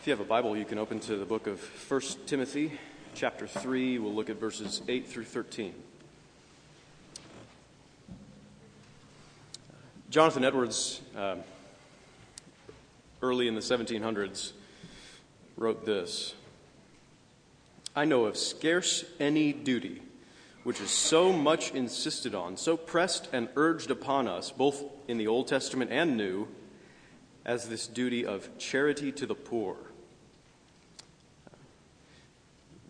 If you have a Bible, you can open to the book of 1 Timothy, chapter 3. We'll look at verses 8 through 13. Jonathan Edwards, uh, early in the 1700s, wrote this I know of scarce any duty which is so much insisted on, so pressed and urged upon us, both in the Old Testament and New, as this duty of charity to the poor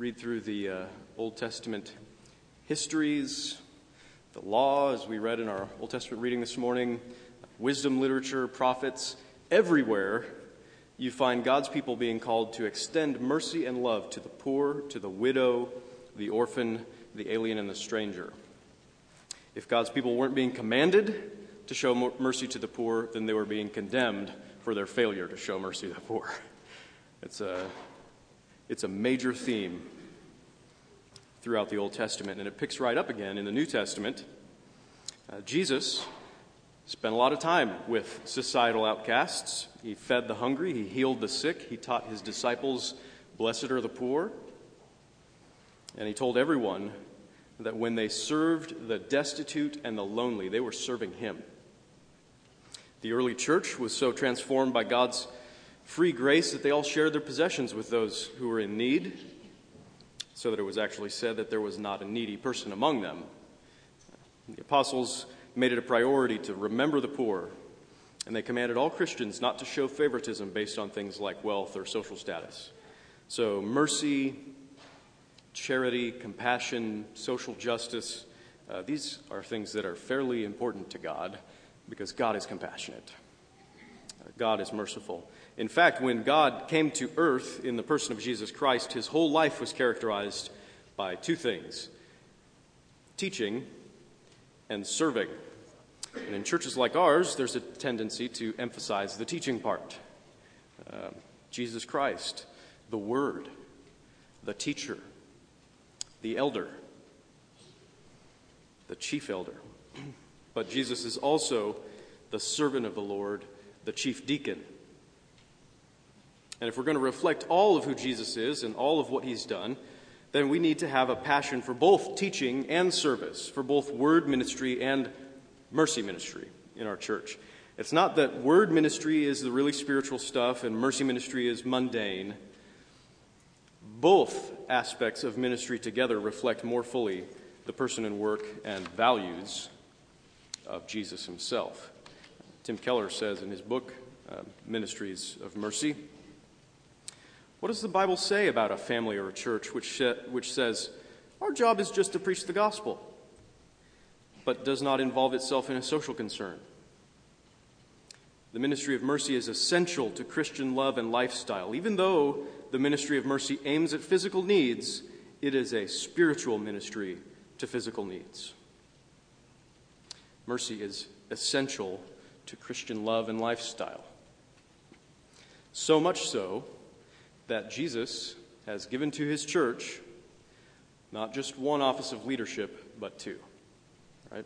read through the uh, Old Testament histories, the law, as we read in our Old Testament reading this morning, wisdom literature, prophets, everywhere you find God's people being called to extend mercy and love to the poor, to the widow, the orphan, the alien, and the stranger. If God's people weren't being commanded to show mercy to the poor, then they were being condemned for their failure to show mercy to the poor. It's a it's a major theme throughout the Old Testament, and it picks right up again in the New Testament. Uh, Jesus spent a lot of time with societal outcasts. He fed the hungry, he healed the sick, he taught his disciples, Blessed are the poor. And he told everyone that when they served the destitute and the lonely, they were serving him. The early church was so transformed by God's free grace that they all shared their possessions with those who were in need, so that it was actually said that there was not a needy person among them. The apostles made it a priority to remember the poor, and they commanded all Christians not to show favoritism based on things like wealth or social status. So, mercy, charity, compassion, social justice, uh, these are things that are fairly important to God because God is compassionate. God is merciful. In fact, when God came to earth in the person of Jesus Christ, his whole life was characterized by two things teaching and serving. And in churches like ours, there's a tendency to emphasize the teaching part. Uh, Jesus Christ, the Word, the teacher, the elder, the chief elder. But Jesus is also the servant of the Lord, the chief deacon. And if we're going to reflect all of who Jesus is and all of what he's done, then we need to have a passion for both teaching and service, for both word ministry and mercy ministry in our church. It's not that word ministry is the really spiritual stuff and mercy ministry is mundane. Both aspects of ministry together reflect more fully the person and work and values of Jesus himself. Tim Keller says in his book, uh, Ministries of Mercy, what does the Bible say about a family or a church which, which says, our job is just to preach the gospel, but does not involve itself in a social concern? The ministry of mercy is essential to Christian love and lifestyle. Even though the ministry of mercy aims at physical needs, it is a spiritual ministry to physical needs. Mercy is essential to Christian love and lifestyle. So much so that Jesus has given to his church not just one office of leadership, but two. Right?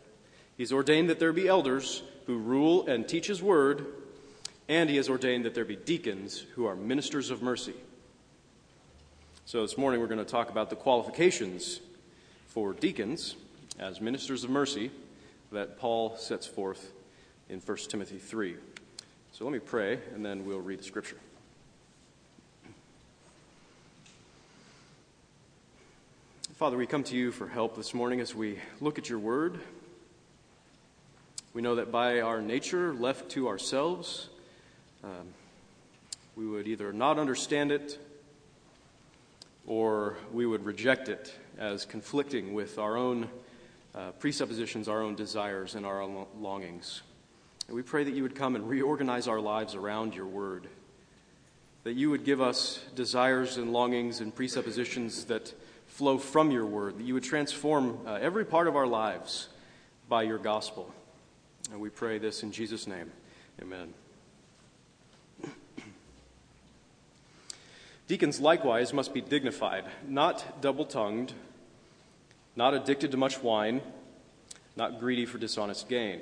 He's ordained that there be elders who rule and teach his word, and he has ordained that there be deacons who are ministers of mercy. So this morning we're going to talk about the qualifications for deacons as ministers of mercy that Paul sets forth in 1 Timothy 3. So let me pray, and then we'll read the scripture. Father, we come to you for help this morning as we look at your word. We know that by our nature, left to ourselves, um, we would either not understand it or we would reject it as conflicting with our own uh, presuppositions, our own desires, and our own longings. And we pray that you would come and reorganize our lives around your word, that you would give us desires and longings and presuppositions that flow from your word, that you would transform uh, every part of our lives by your gospel. And we pray this in Jesus' name. Amen. Deacons likewise must be dignified, not double tongued, not addicted to much wine, not greedy for dishonest gain.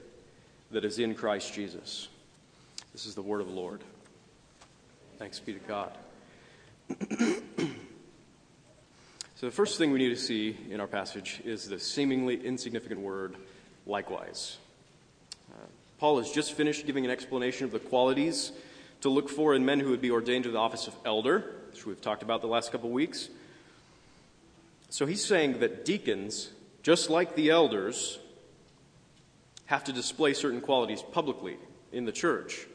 that is in Christ Jesus. This is the word of the Lord. Thanks be to God. so, the first thing we need to see in our passage is the seemingly insignificant word, likewise. Uh, Paul has just finished giving an explanation of the qualities to look for in men who would be ordained to the office of elder, which we've talked about the last couple of weeks. So, he's saying that deacons, just like the elders, have to display certain qualities publicly in the church.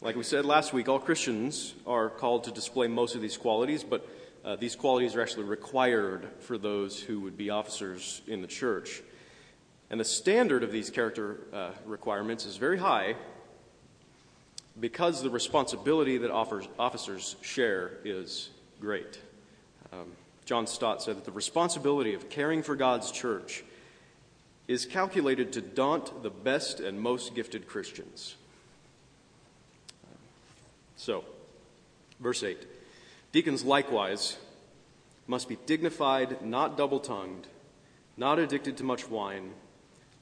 Like we said last week, all Christians are called to display most of these qualities, but uh, these qualities are actually required for those who would be officers in the church. And the standard of these character uh, requirements is very high because the responsibility that offers, officers share is great. Um, John Stott said that the responsibility of caring for God's church is calculated to daunt the best and most gifted Christians. So, verse 8 Deacons likewise must be dignified, not double tongued, not addicted to much wine,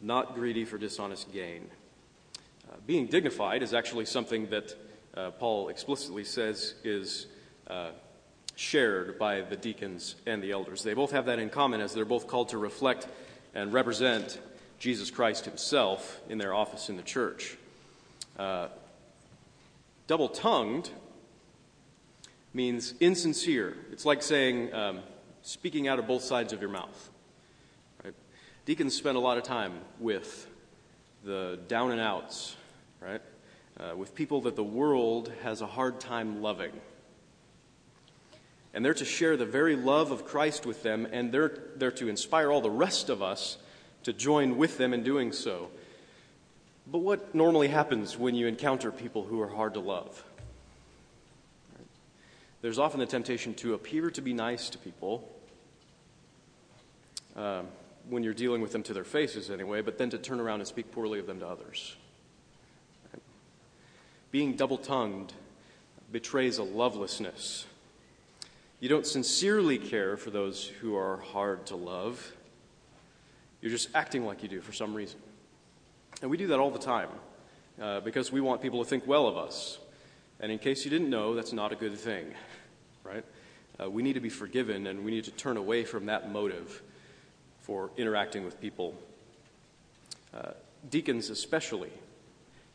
not greedy for dishonest gain. Uh, being dignified is actually something that uh, Paul explicitly says is uh, shared by the deacons and the elders. They both have that in common as they're both called to reflect and represent Jesus Christ himself in their office in the church. Uh, Double tongued means insincere. It's like saying, um, speaking out of both sides of your mouth. Right? Deacons spend a lot of time with the down and outs, right? Uh, with people that the world has a hard time loving. And they're to share the very love of Christ with them, and they're, they're to inspire all the rest of us to join with them in doing so. But what normally happens when you encounter people who are hard to love? There's often the temptation to appear to be nice to people uh, when you're dealing with them to their faces, anyway, but then to turn around and speak poorly of them to others. Being double tongued betrays a lovelessness. You don't sincerely care for those who are hard to love. You're just acting like you do for some reason. And we do that all the time uh, because we want people to think well of us. And in case you didn't know, that's not a good thing, right? Uh, we need to be forgiven and we need to turn away from that motive for interacting with people. Uh, deacons, especially,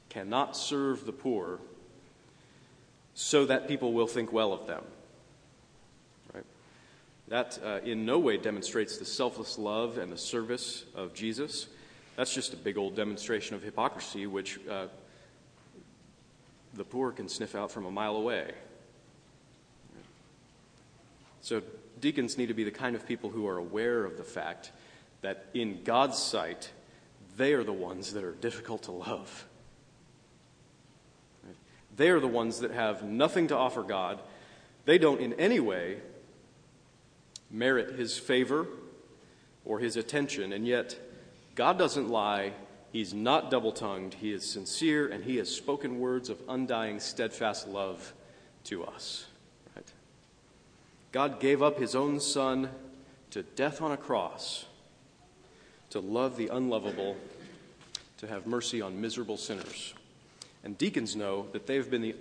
cannot serve the poor so that people will think well of them. That uh, in no way demonstrates the selfless love and the service of Jesus. That's just a big old demonstration of hypocrisy, which uh, the poor can sniff out from a mile away. So, deacons need to be the kind of people who are aware of the fact that in God's sight, they are the ones that are difficult to love. They are the ones that have nothing to offer God. They don't in any way merit his favor or his attention, and yet God doesn't lie. He's not double tongued. He is sincere, and He has spoken words of undying, steadfast love to us. Right? God gave up His own Son to death on a cross to love the unlovable, to have mercy on miserable sinners. And deacons know that they've been the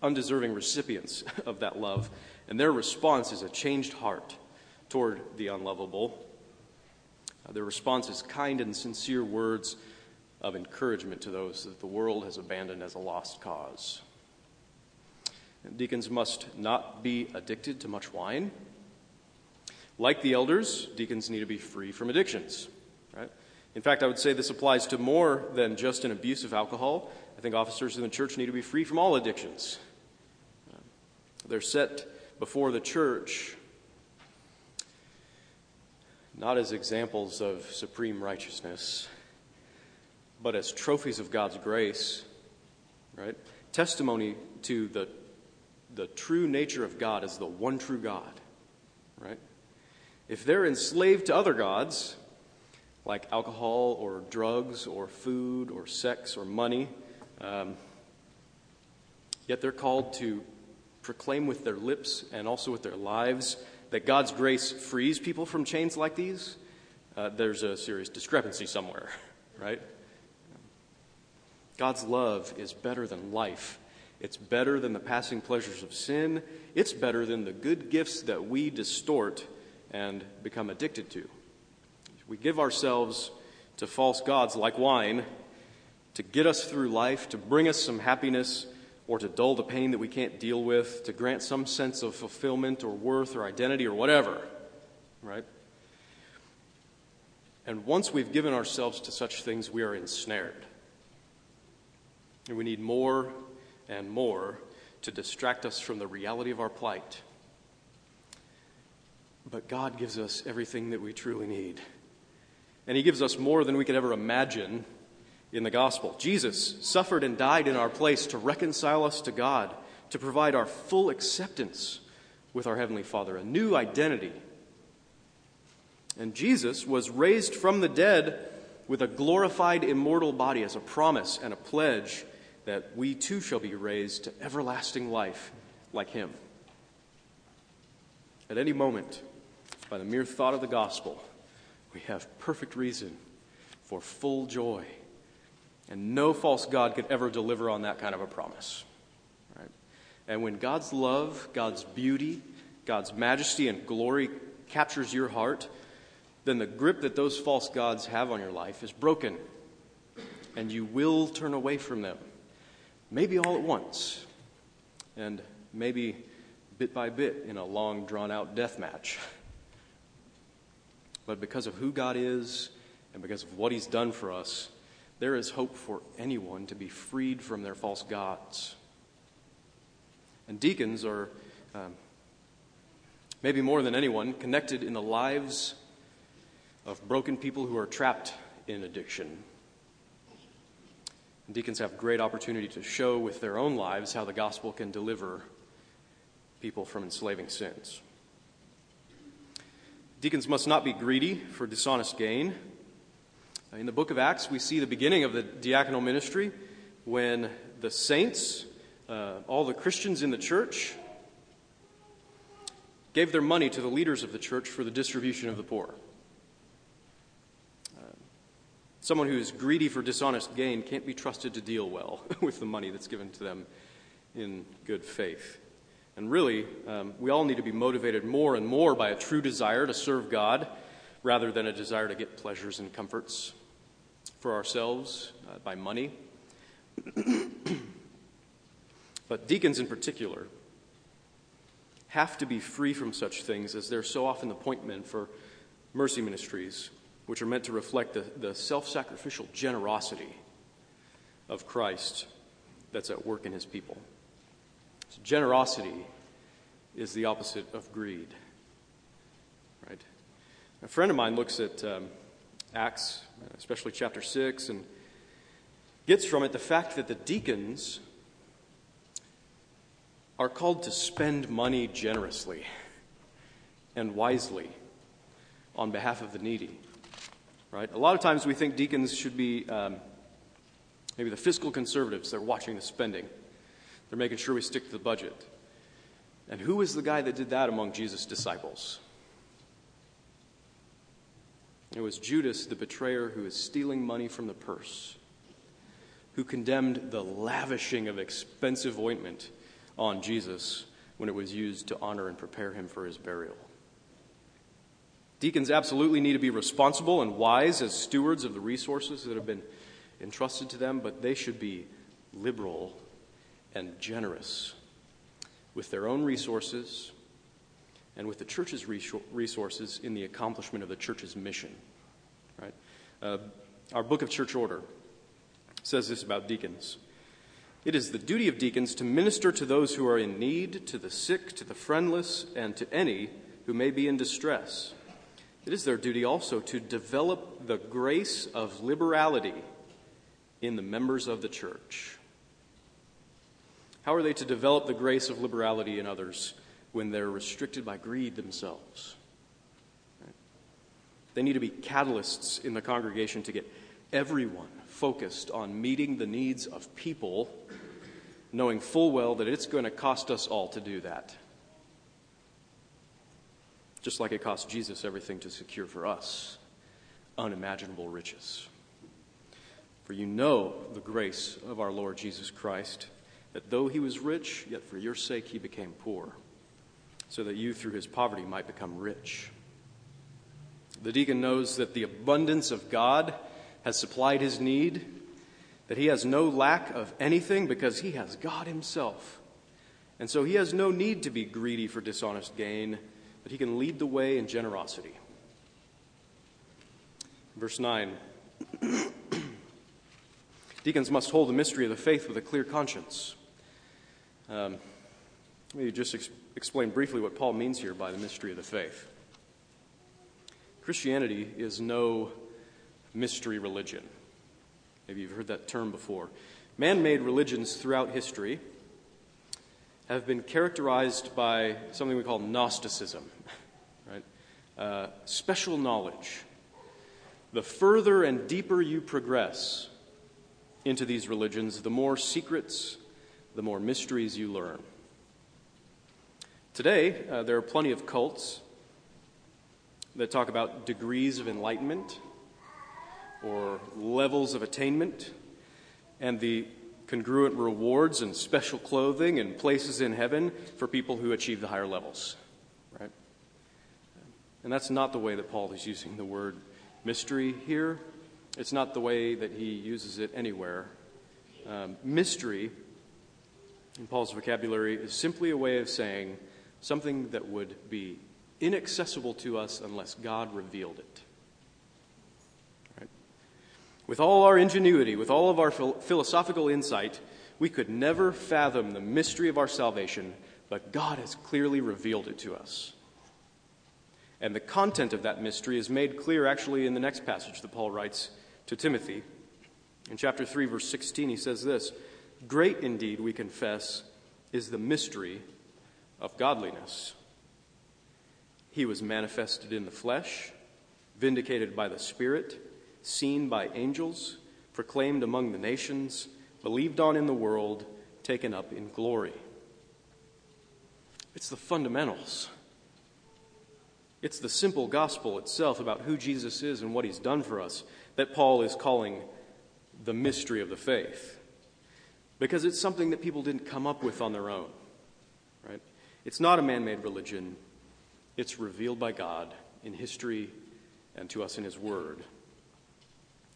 undeserving recipients of that love, and their response is a changed heart toward the unlovable uh, their response is kind and sincere words of encouragement to those that the world has abandoned as a lost cause. Deacons must not be addicted to much wine. Like the elders, deacons need to be free from addictions. Right? In fact, I would say this applies to more than just an abuse of alcohol. I think officers in the church need to be free from all addictions. Uh, they're set before the church not as examples of supreme righteousness, but as trophies of God's grace, right? Testimony to the the true nature of God as the one true God, right? If they're enslaved to other gods, like alcohol or drugs or food or sex or money, um, yet they're called to proclaim with their lips and also with their lives that God's grace frees people from chains like these, uh, there's a serious discrepancy somewhere, right? God's love is better than life. It's better than the passing pleasures of sin. It's better than the good gifts that we distort and become addicted to. We give ourselves to false gods like wine to get us through life, to bring us some happiness, or to dull the pain that we can't deal with, to grant some sense of fulfillment or worth or identity or whatever, right? And once we've given ourselves to such things, we are ensnared. And we need more and more to distract us from the reality of our plight. But God gives us everything that we truly need. And He gives us more than we could ever imagine in the gospel. Jesus suffered and died in our place to reconcile us to God, to provide our full acceptance with our Heavenly Father, a new identity. And Jesus was raised from the dead with a glorified immortal body as a promise and a pledge that we too shall be raised to everlasting life like Him. At any moment, by the mere thought of the gospel, we have perfect reason for full joy and no false God could ever deliver on that kind of a promise. Right? And when God's love, God's beauty, God's majesty and glory captures your heart, then the grip that those false gods have on your life is broken. And you will turn away from them. Maybe all at once. And maybe bit by bit in a long, drawn out death match. But because of who God is and because of what He's done for us, there is hope for anyone to be freed from their false gods. And deacons are, um, maybe more than anyone, connected in the lives of broken people who are trapped in addiction. And deacons have great opportunity to show with their own lives how the gospel can deliver people from enslaving sins. Deacons must not be greedy for dishonest gain. In the book of Acts, we see the beginning of the diaconal ministry when the saints, uh, all the Christians in the church, gave their money to the leaders of the church for the distribution of the poor. Uh, someone who is greedy for dishonest gain can't be trusted to deal well with the money that's given to them in good faith. And really, um, we all need to be motivated more and more by a true desire to serve God rather than a desire to get pleasures and comforts for ourselves uh, by money. but deacons in particular have to be free from such things as they're so often the point men for mercy ministries, which are meant to reflect the, the self sacrificial generosity of Christ that's at work in his people. So generosity is the opposite of greed. A friend of mine looks at um, Acts, especially chapter 6, and gets from it the fact that the deacons are called to spend money generously and wisely on behalf of the needy. Right? A lot of times we think deacons should be um, maybe the fiscal conservatives. They're watching the spending, they're making sure we stick to the budget. And who was the guy that did that among Jesus' disciples? It was Judas, the betrayer, who was stealing money from the purse, who condemned the lavishing of expensive ointment on Jesus when it was used to honor and prepare him for his burial. Deacons absolutely need to be responsible and wise as stewards of the resources that have been entrusted to them, but they should be liberal and generous with their own resources and with the church's resources in the accomplishment of the church's mission. Right? Uh, our book of church order says this about deacons. It is the duty of deacons to minister to those who are in need, to the sick, to the friendless, and to any who may be in distress. It is their duty also to develop the grace of liberality in the members of the church. How are they to develop the grace of liberality in others when they're restricted by greed themselves? They need to be catalysts in the congregation to get everyone focused on meeting the needs of people, knowing full well that it's going to cost us all to do that. Just like it cost Jesus everything to secure for us unimaginable riches. For you know the grace of our Lord Jesus Christ, that though he was rich, yet for your sake he became poor, so that you through his poverty might become rich. The deacon knows that the abundance of God has supplied his need, that he has no lack of anything because he has God himself. And so he has no need to be greedy for dishonest gain, but he can lead the way in generosity. Verse 9 Deacons must hold the mystery of the faith with a clear conscience. Um, let me just ex- explain briefly what Paul means here by the mystery of the faith. Christianity is no mystery religion. Maybe you've heard that term before. Man made religions throughout history have been characterized by something we call Gnosticism, right? Uh, special knowledge. The further and deeper you progress into these religions, the more secrets, the more mysteries you learn. Today, uh, there are plenty of cults that talk about degrees of enlightenment or levels of attainment and the congruent rewards and special clothing and places in heaven for people who achieve the higher levels. Right? And that's not the way that Paul is using the word mystery here. It's not the way that he uses it anywhere. Um, mystery, in Paul's vocabulary, is simply a way of saying something that would be inaccessible to us unless God revealed it. Right? With all our ingenuity, with all of our philosophical insight, we could never fathom the mystery of our salvation, but God has clearly revealed it to us. And the content of that mystery is made clear actually in the next passage that Paul writes to Timothy. In chapter 3, verse 16, he says this Great indeed, we confess, is the mystery of godliness. He was manifested in the flesh, vindicated by the Spirit, seen by angels, proclaimed among the nations, believed on in the world, taken up in glory. It's the fundamentals. It's the simple gospel itself about who Jesus is and what he's done for us that Paul is calling the mystery of the faith. Because it's something that people didn't come up with on their own. It's not a man made religion. It's revealed by God in history and to us in His Word.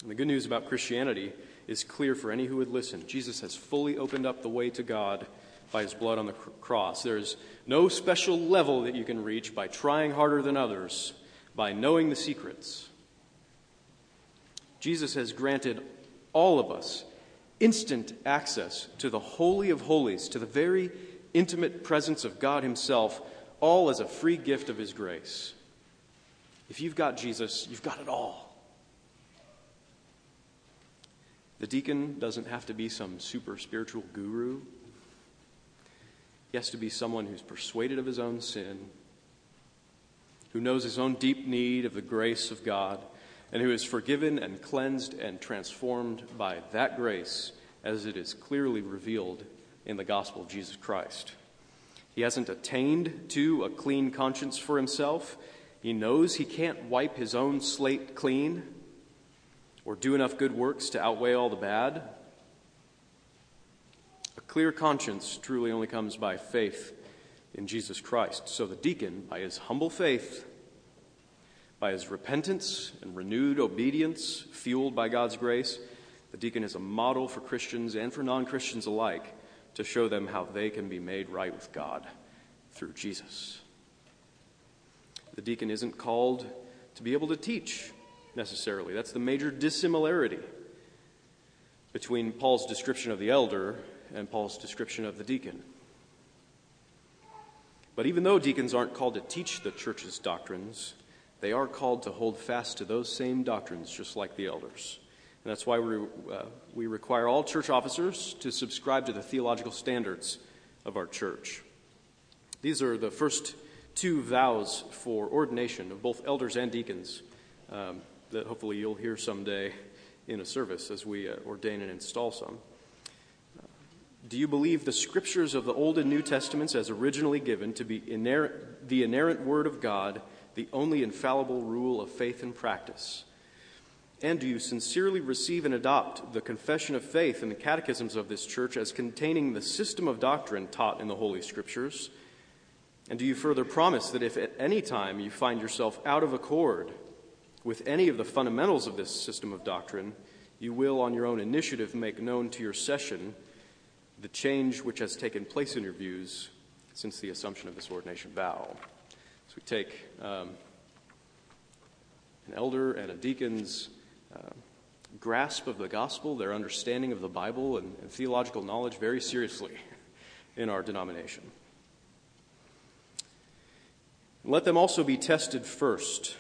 And the good news about Christianity is clear for any who would listen. Jesus has fully opened up the way to God by His blood on the cross. There's no special level that you can reach by trying harder than others, by knowing the secrets. Jesus has granted all of us instant access to the Holy of Holies, to the very intimate presence of God Himself all as a free gift of His grace. If you've got Jesus, you've got it all. The deacon doesn't have to be some super spiritual guru. He has to be someone who's persuaded of his own sin, who knows his own deep need of the grace of God, and who is forgiven and cleansed and transformed by that grace as it is clearly revealed in the gospel of Jesus Christ. He hasn't attained to a clean conscience for himself. He knows he can't wipe his own slate clean or do enough good works to outweigh all the bad. A clear conscience truly only comes by faith in Jesus Christ. So the deacon, by his humble faith, by his repentance and renewed obedience, fueled by God's grace, the deacon is a model for Christians and for non Christians alike to show them how they can be made right with God through Jesus. The deacon isn't called to be able to teach necessarily. That's the major dissimilarity between Paul's description of the elder and Paul's description of the deacon. But even though deacons aren't called to teach the church's doctrines, they are called to hold fast to those same doctrines just like the elders. And that's why we, uh, we require all church officers to subscribe to the theological standards of our church. These are the first two vows for ordination of both elders and deacons um, that hopefully you'll hear someday in a service as we uh, ordain and install some. Do you believe the scriptures of the Old and New Testaments as originally given to be inerrant, the inerrant Word of God, the only infallible rule of faith and practice? And do you sincerely receive and adopt the confession of faith and the catechisms of this church as containing the system of doctrine taught in the Holy Scriptures? And do you further promise that if at any time you find yourself out of accord with any of the fundamentals of this system of doctrine, you will, on your own initiative, make known to your session the change which has taken place in your views since the assumption of this ordination vow? So we take um, an elder and a deacon's grasp of the gospel, their understanding of the Bible and, and theological knowledge very seriously in our denomination. Let them also be tested first.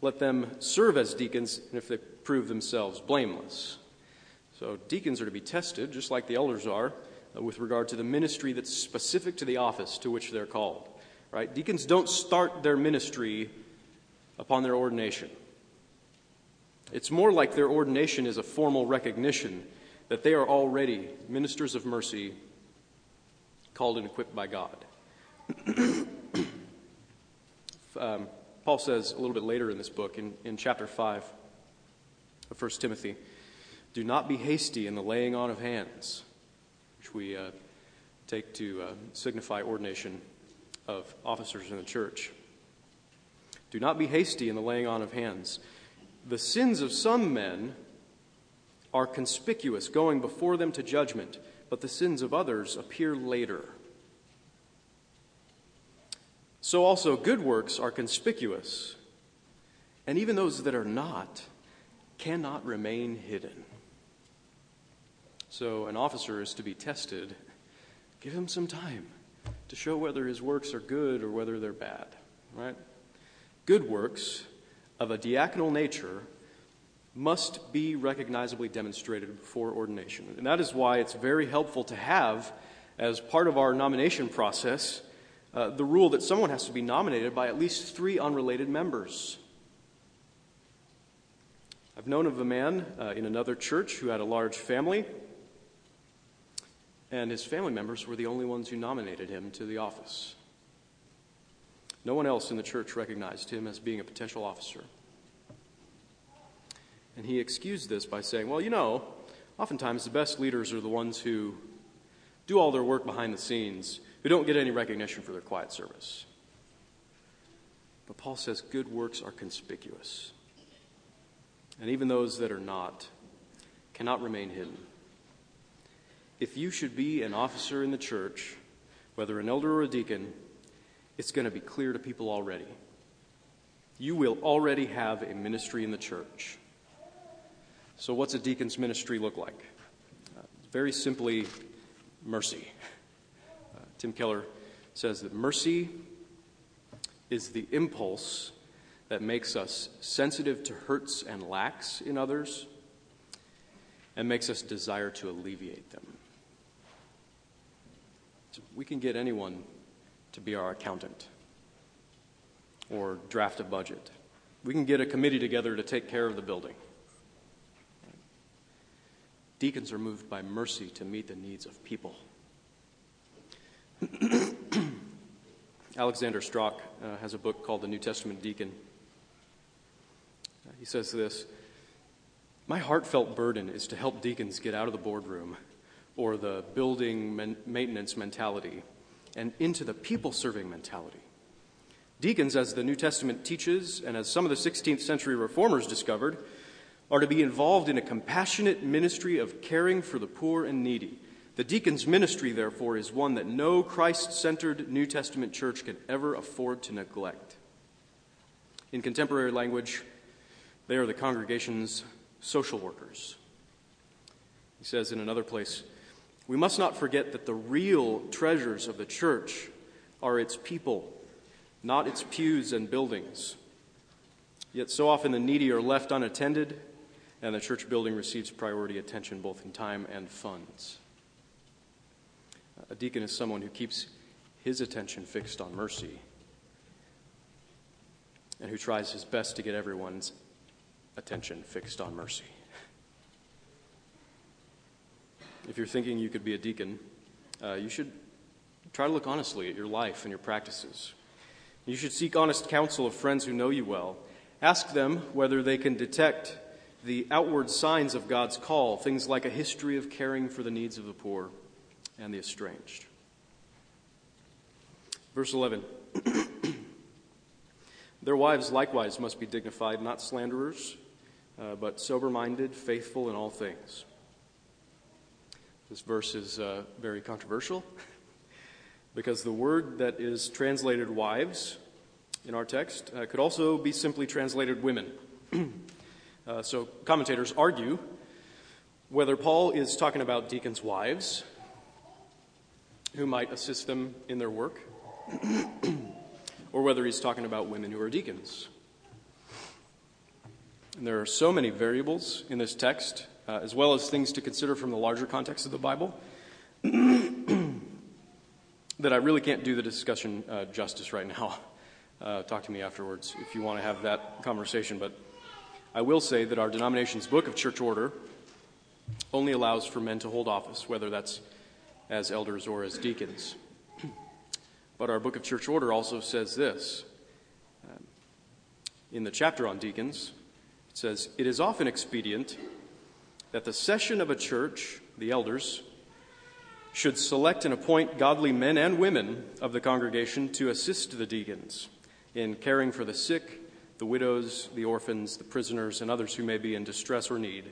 Let them serve as deacons and if they prove themselves blameless. So, deacons are to be tested, just like the elders are, uh, with regard to the ministry that's specific to the office to which they're called. Right? Deacons don't start their ministry upon their ordination. It's more like their ordination is a formal recognition that they are already ministers of mercy, called and equipped by God. um, Paul says a little bit later in this book, in, in chapter 5 of 1 Timothy, do not be hasty in the laying on of hands, which we uh, take to uh, signify ordination of officers in the church. Do not be hasty in the laying on of hands the sins of some men are conspicuous, going before them to judgment, but the sins of others appear later. So also, good works are conspicuous, and even those that are not cannot remain hidden. So, an officer is to be tested. Give him some time to show whether his works are good or whether they're bad, right? Good works of a diaconal nature must be recognizably demonstrated before ordination. And that is why it's very helpful to have, as part of our nomination process, uh, the rule that someone has to be nominated by at least three unrelated members. I've known of a man uh, in another church who had a large family, and his family members were the only ones who nominated him to the office. No one else in the church recognized him as being a potential officer. And he excused this by saying, Well, you know, oftentimes the best leaders are the ones who do all their work behind the scenes, who don't get any recognition for their quiet service. But Paul says good works are conspicuous. And even those that are not cannot remain hidden. If you should be an officer in the church, whether an elder or a deacon, it's going to be clear to people already. You will already have a ministry in the church. So, what's a deacon's ministry look like? Uh, very simply, mercy. Uh, Tim Keller says that mercy is the impulse that makes us sensitive to hurts and lacks in others and makes us desire to alleviate them. So we can get anyone to be our accountant or draft a budget. We can get a committee together to take care of the building. Deacons are moved by mercy to meet the needs of people. Alexander Strauch uh, has a book called The New Testament Deacon. He says this My heartfelt burden is to help deacons get out of the boardroom or the building man- maintenance mentality and into the people serving mentality. Deacons, as the New Testament teaches, and as some of the 16th century reformers discovered, are to be involved in a compassionate ministry of caring for the poor and needy. The deacon's ministry, therefore, is one that no Christ centered New Testament church can ever afford to neglect. In contemporary language, they are the congregation's social workers. He says in another place, we must not forget that the real treasures of the church are its people, not its pews and buildings. Yet so often the needy are left unattended, and the church building receives priority attention both in time and funds. A deacon is someone who keeps his attention fixed on mercy and who tries his best to get everyone's attention fixed on mercy. If you're thinking you could be a deacon, uh, you should try to look honestly at your life and your practices. You should seek honest counsel of friends who know you well. Ask them whether they can detect the outward signs of God's call, things like a history of caring for the needs of the poor and the estranged. Verse 11 Their wives likewise must be dignified, not slanderers, uh, but sober minded, faithful in all things. This verse is uh, very controversial because the word that is translated wives in our text uh, could also be simply translated women. Uh, so commentators argue whether Paul is talking about deacons' wives who might assist them in their work, or whether he's talking about women who are deacons. And there are so many variables in this text, uh, as well as things to consider from the larger context of the Bible, that I really can't do the discussion uh, justice right now. Uh, talk to me afterwards if you want to have that conversation. But I will say that our denomination's book of church order only allows for men to hold office, whether that's as elders or as deacons. But our book of church order also says this. Um, in the chapter on deacons, it says, It is often expedient that the session of a church, the elders, should select and appoint godly men and women of the congregation to assist the deacons in caring for the sick the widows, the orphans, the prisoners, and others who may be in distress or need.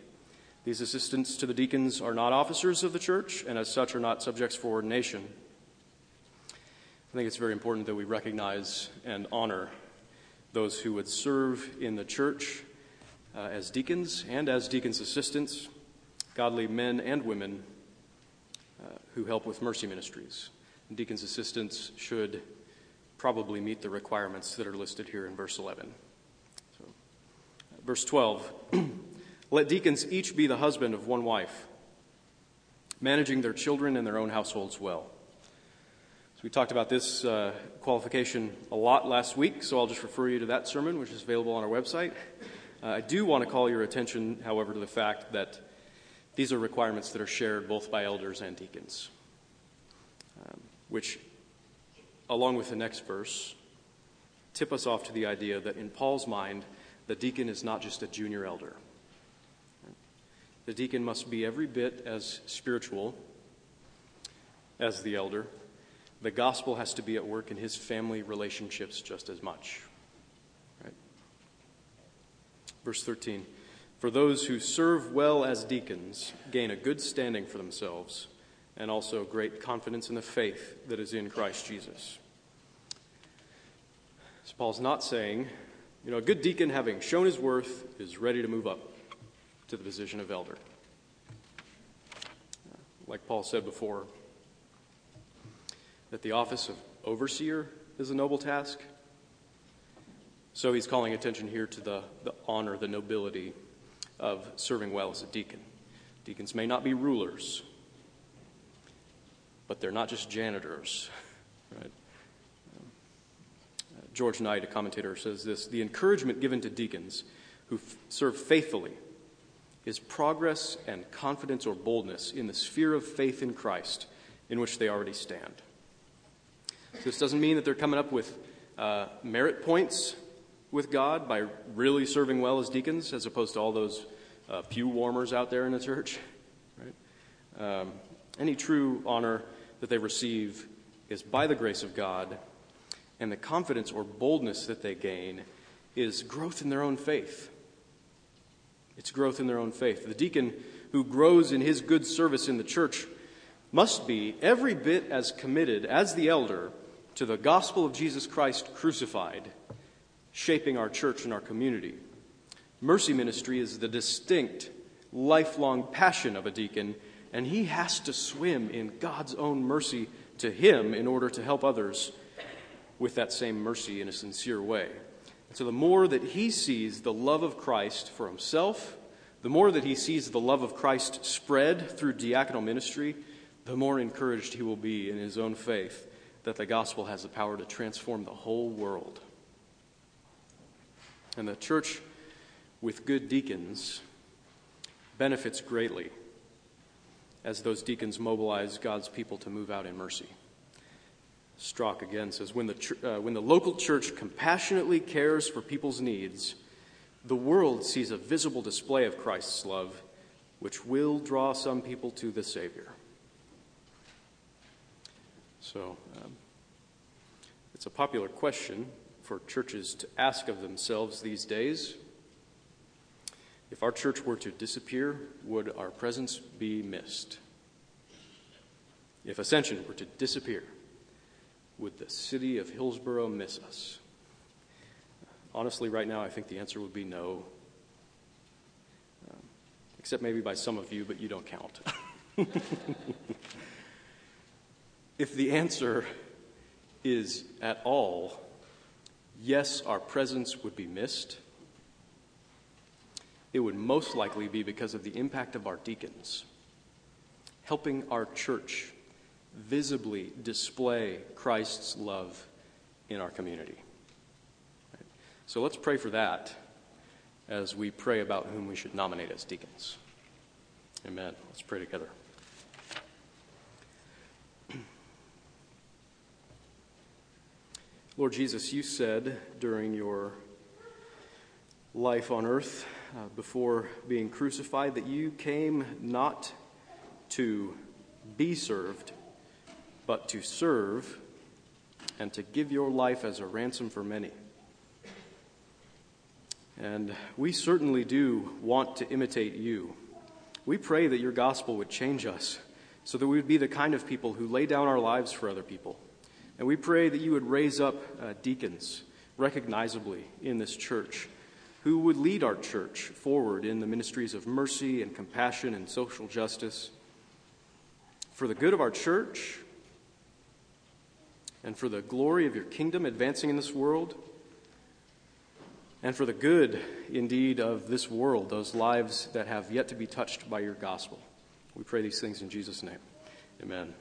These assistants to the deacons are not officers of the church, and as such are not subjects for ordination. I think it's very important that we recognize and honor those who would serve in the church uh, as deacons and as deacons' assistants, godly men and women uh, who help with mercy ministries. And deacons' assistants should probably meet the requirements that are listed here in verse 11. Verse 12 Let deacons each be the husband of one wife, managing their children and their own households well. So we talked about this uh, qualification a lot last week, so I'll just refer you to that sermon, which is available on our website. Uh, I do want to call your attention, however, to the fact that these are requirements that are shared both by elders and deacons, um, which, along with the next verse, tip us off to the idea that in Paul's mind, the deacon is not just a junior elder. The deacon must be every bit as spiritual as the elder. The gospel has to be at work in his family relationships just as much. Verse 13 For those who serve well as deacons gain a good standing for themselves and also great confidence in the faith that is in Christ Jesus. So Paul's not saying you know, a good deacon, having shown his worth, is ready to move up to the position of elder. Like Paul said before, that the office of overseer is a noble task. So he's calling attention here to the, the honor, the nobility of serving well as a deacon. Deacons may not be rulers, but they're not just janitors, right? George Knight, a commentator, says this The encouragement given to deacons who f- serve faithfully is progress and confidence or boldness in the sphere of faith in Christ in which they already stand. So this doesn't mean that they're coming up with uh, merit points with God by really serving well as deacons, as opposed to all those uh, pew warmers out there in the church. Right? Um, any true honor that they receive is by the grace of God and the confidence or boldness that they gain is growth in their own faith. It's growth in their own faith. The deacon who grows in his good service in the church must be every bit as committed as the elder to the gospel of Jesus Christ crucified, shaping our church and our community. Mercy ministry is the distinct, lifelong passion of a deacon, and he has to swim in God's own mercy to him in order to help others with that same mercy in a sincere way. And so the more that he sees the love of Christ for himself, The more that he sees the love of Christ spread through diaconal ministry, the more encouraged he will be in his own faith that the gospel has the power to transform the whole world. And the church with good deacons benefits greatly as those deacons mobilize God's people to move out in mercy. Strauch again says when the, uh, when the local church compassionately cares for people's needs, the world sees a visible display of Christ's love, which will draw some people to the Savior. So, um, it's a popular question for churches to ask of themselves these days. If our church were to disappear, would our presence be missed? If Ascension were to disappear, would the city of Hillsboro miss us? Honestly, right now, I think the answer would be no. Um, except maybe by some of you, but you don't count. if the answer is at all yes, our presence would be missed, it would most likely be because of the impact of our deacons, helping our church visibly display Christ's love in our community. So let's pray for that as we pray about whom we should nominate as deacons. Amen. Let's pray together. Lord Jesus, you said during your life on earth uh, before being crucified that you came not to be served, but to serve and to give your life as a ransom for many. And we certainly do want to imitate you. We pray that your gospel would change us so that we would be the kind of people who lay down our lives for other people. And we pray that you would raise up uh, deacons recognizably in this church who would lead our church forward in the ministries of mercy and compassion and social justice for the good of our church and for the glory of your kingdom advancing in this world and for the good, indeed, of this world, those lives that have yet to be touched by your gospel. We pray these things in Jesus' name. Amen.